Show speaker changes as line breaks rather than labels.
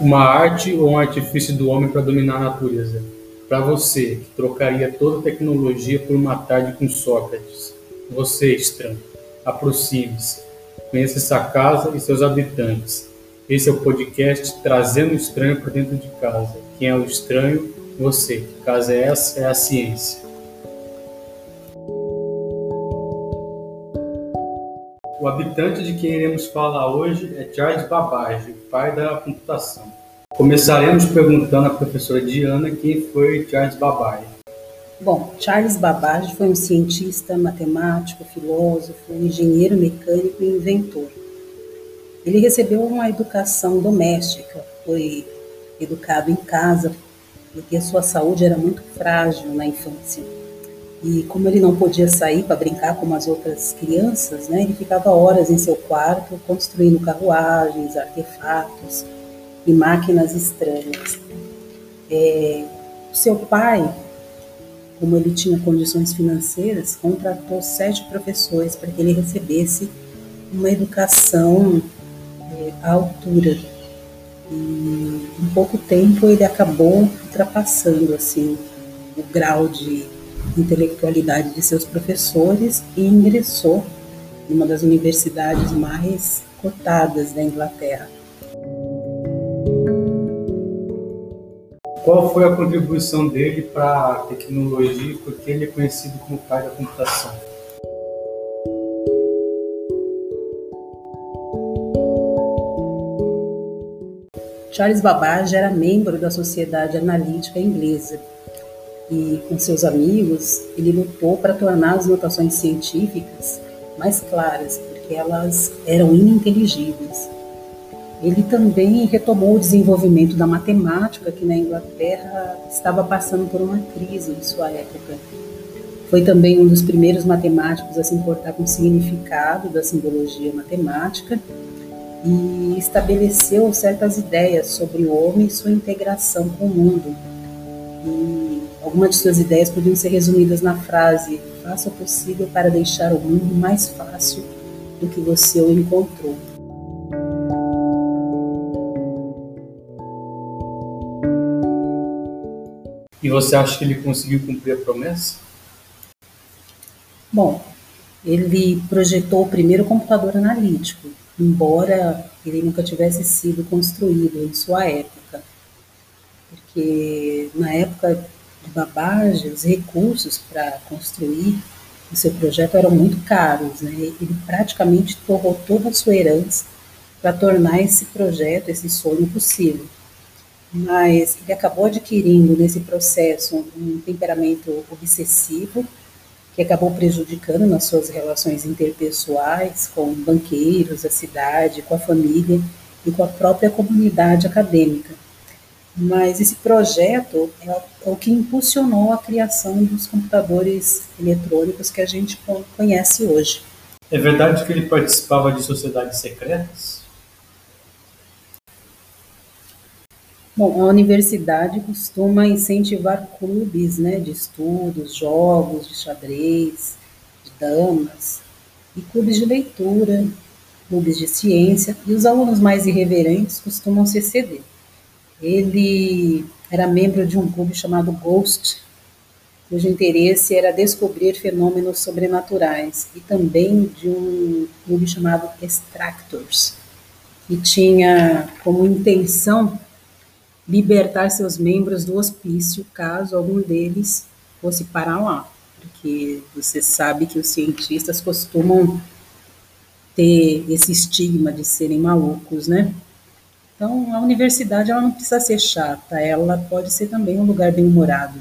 Uma arte ou um artifício do homem para dominar a natureza? Para você, que trocaria toda tecnologia por uma tarde com Sócrates. Você, estranho, aproxime-se. Conheça essa casa e seus habitantes. Esse é o podcast Trazendo o Estranho para Dentro de Casa. Quem é o estranho? Você. Casa é essa? É a ciência. O habitante de quem iremos falar hoje é Charles Babbage, pai da computação. Começaremos perguntando à professora Diana quem foi Charles Babbage.
Bom, Charles Babbage foi um cientista, matemático, filósofo, engenheiro mecânico e inventor. Ele recebeu uma educação doméstica, foi educado em casa, porque a sua saúde era muito frágil na infância. E como ele não podia sair para brincar como as outras crianças, né, ele ficava horas em seu quarto construindo carruagens, artefatos e máquinas estranhas. É, seu pai, como ele tinha condições financeiras, contratou sete professores para que ele recebesse uma educação é, à altura. E em pouco tempo ele acabou ultrapassando assim o grau de intelectualidade de seus professores e ingressou em uma das universidades mais cotadas da Inglaterra.
Qual foi a contribuição dele para a tecnologia e por que ele é conhecido como pai da computação?
Charles Babbage era membro da Sociedade Analítica Inglesa e com seus amigos, ele lutou para tornar as notações científicas mais claras, porque elas eram ininteligíveis. Ele também retomou o desenvolvimento da matemática, que na Inglaterra estava passando por uma crise em sua época. Foi também um dos primeiros matemáticos a se importar com o significado da simbologia matemática e estabeleceu certas ideias sobre o homem e sua integração com o mundo. E Algumas de suas ideias podiam ser resumidas na frase: faça o possível para deixar o mundo mais fácil do que você o encontrou.
E você acha que ele conseguiu cumprir a promessa?
Bom, ele projetou o primeiro computador analítico, embora ele nunca tivesse sido construído em sua época. Porque na época de Babbage, os recursos para construir o seu projeto eram muito caros. Né? Ele praticamente torrou toda a sua herança para tornar esse projeto, esse sonho possível. Mas ele acabou adquirindo nesse processo um temperamento obsessivo que acabou prejudicando nas suas relações interpessoais com banqueiros, a cidade, com a família e com a própria comunidade acadêmica. Mas esse projeto é, é o que impulsionou a criação dos computadores eletrônicos que a gente conhece hoje.
É verdade que ele participava de sociedades secretas?
Bom, a universidade costuma incentivar clubes né, de estudos, jogos de xadrez, de damas, e clubes de leitura, clubes de ciência, e os alunos mais irreverentes costumam se exceder. Ele era membro de um clube chamado Ghost, cujo interesse era descobrir fenômenos sobrenaturais, e também de um clube chamado Extractors, que tinha como intenção libertar seus membros do hospício caso algum deles fosse parar lá, porque você sabe que os cientistas costumam ter esse estigma de serem malucos, né? Então, a universidade ela não precisa ser chata, ela pode ser também um lugar bem-humorado.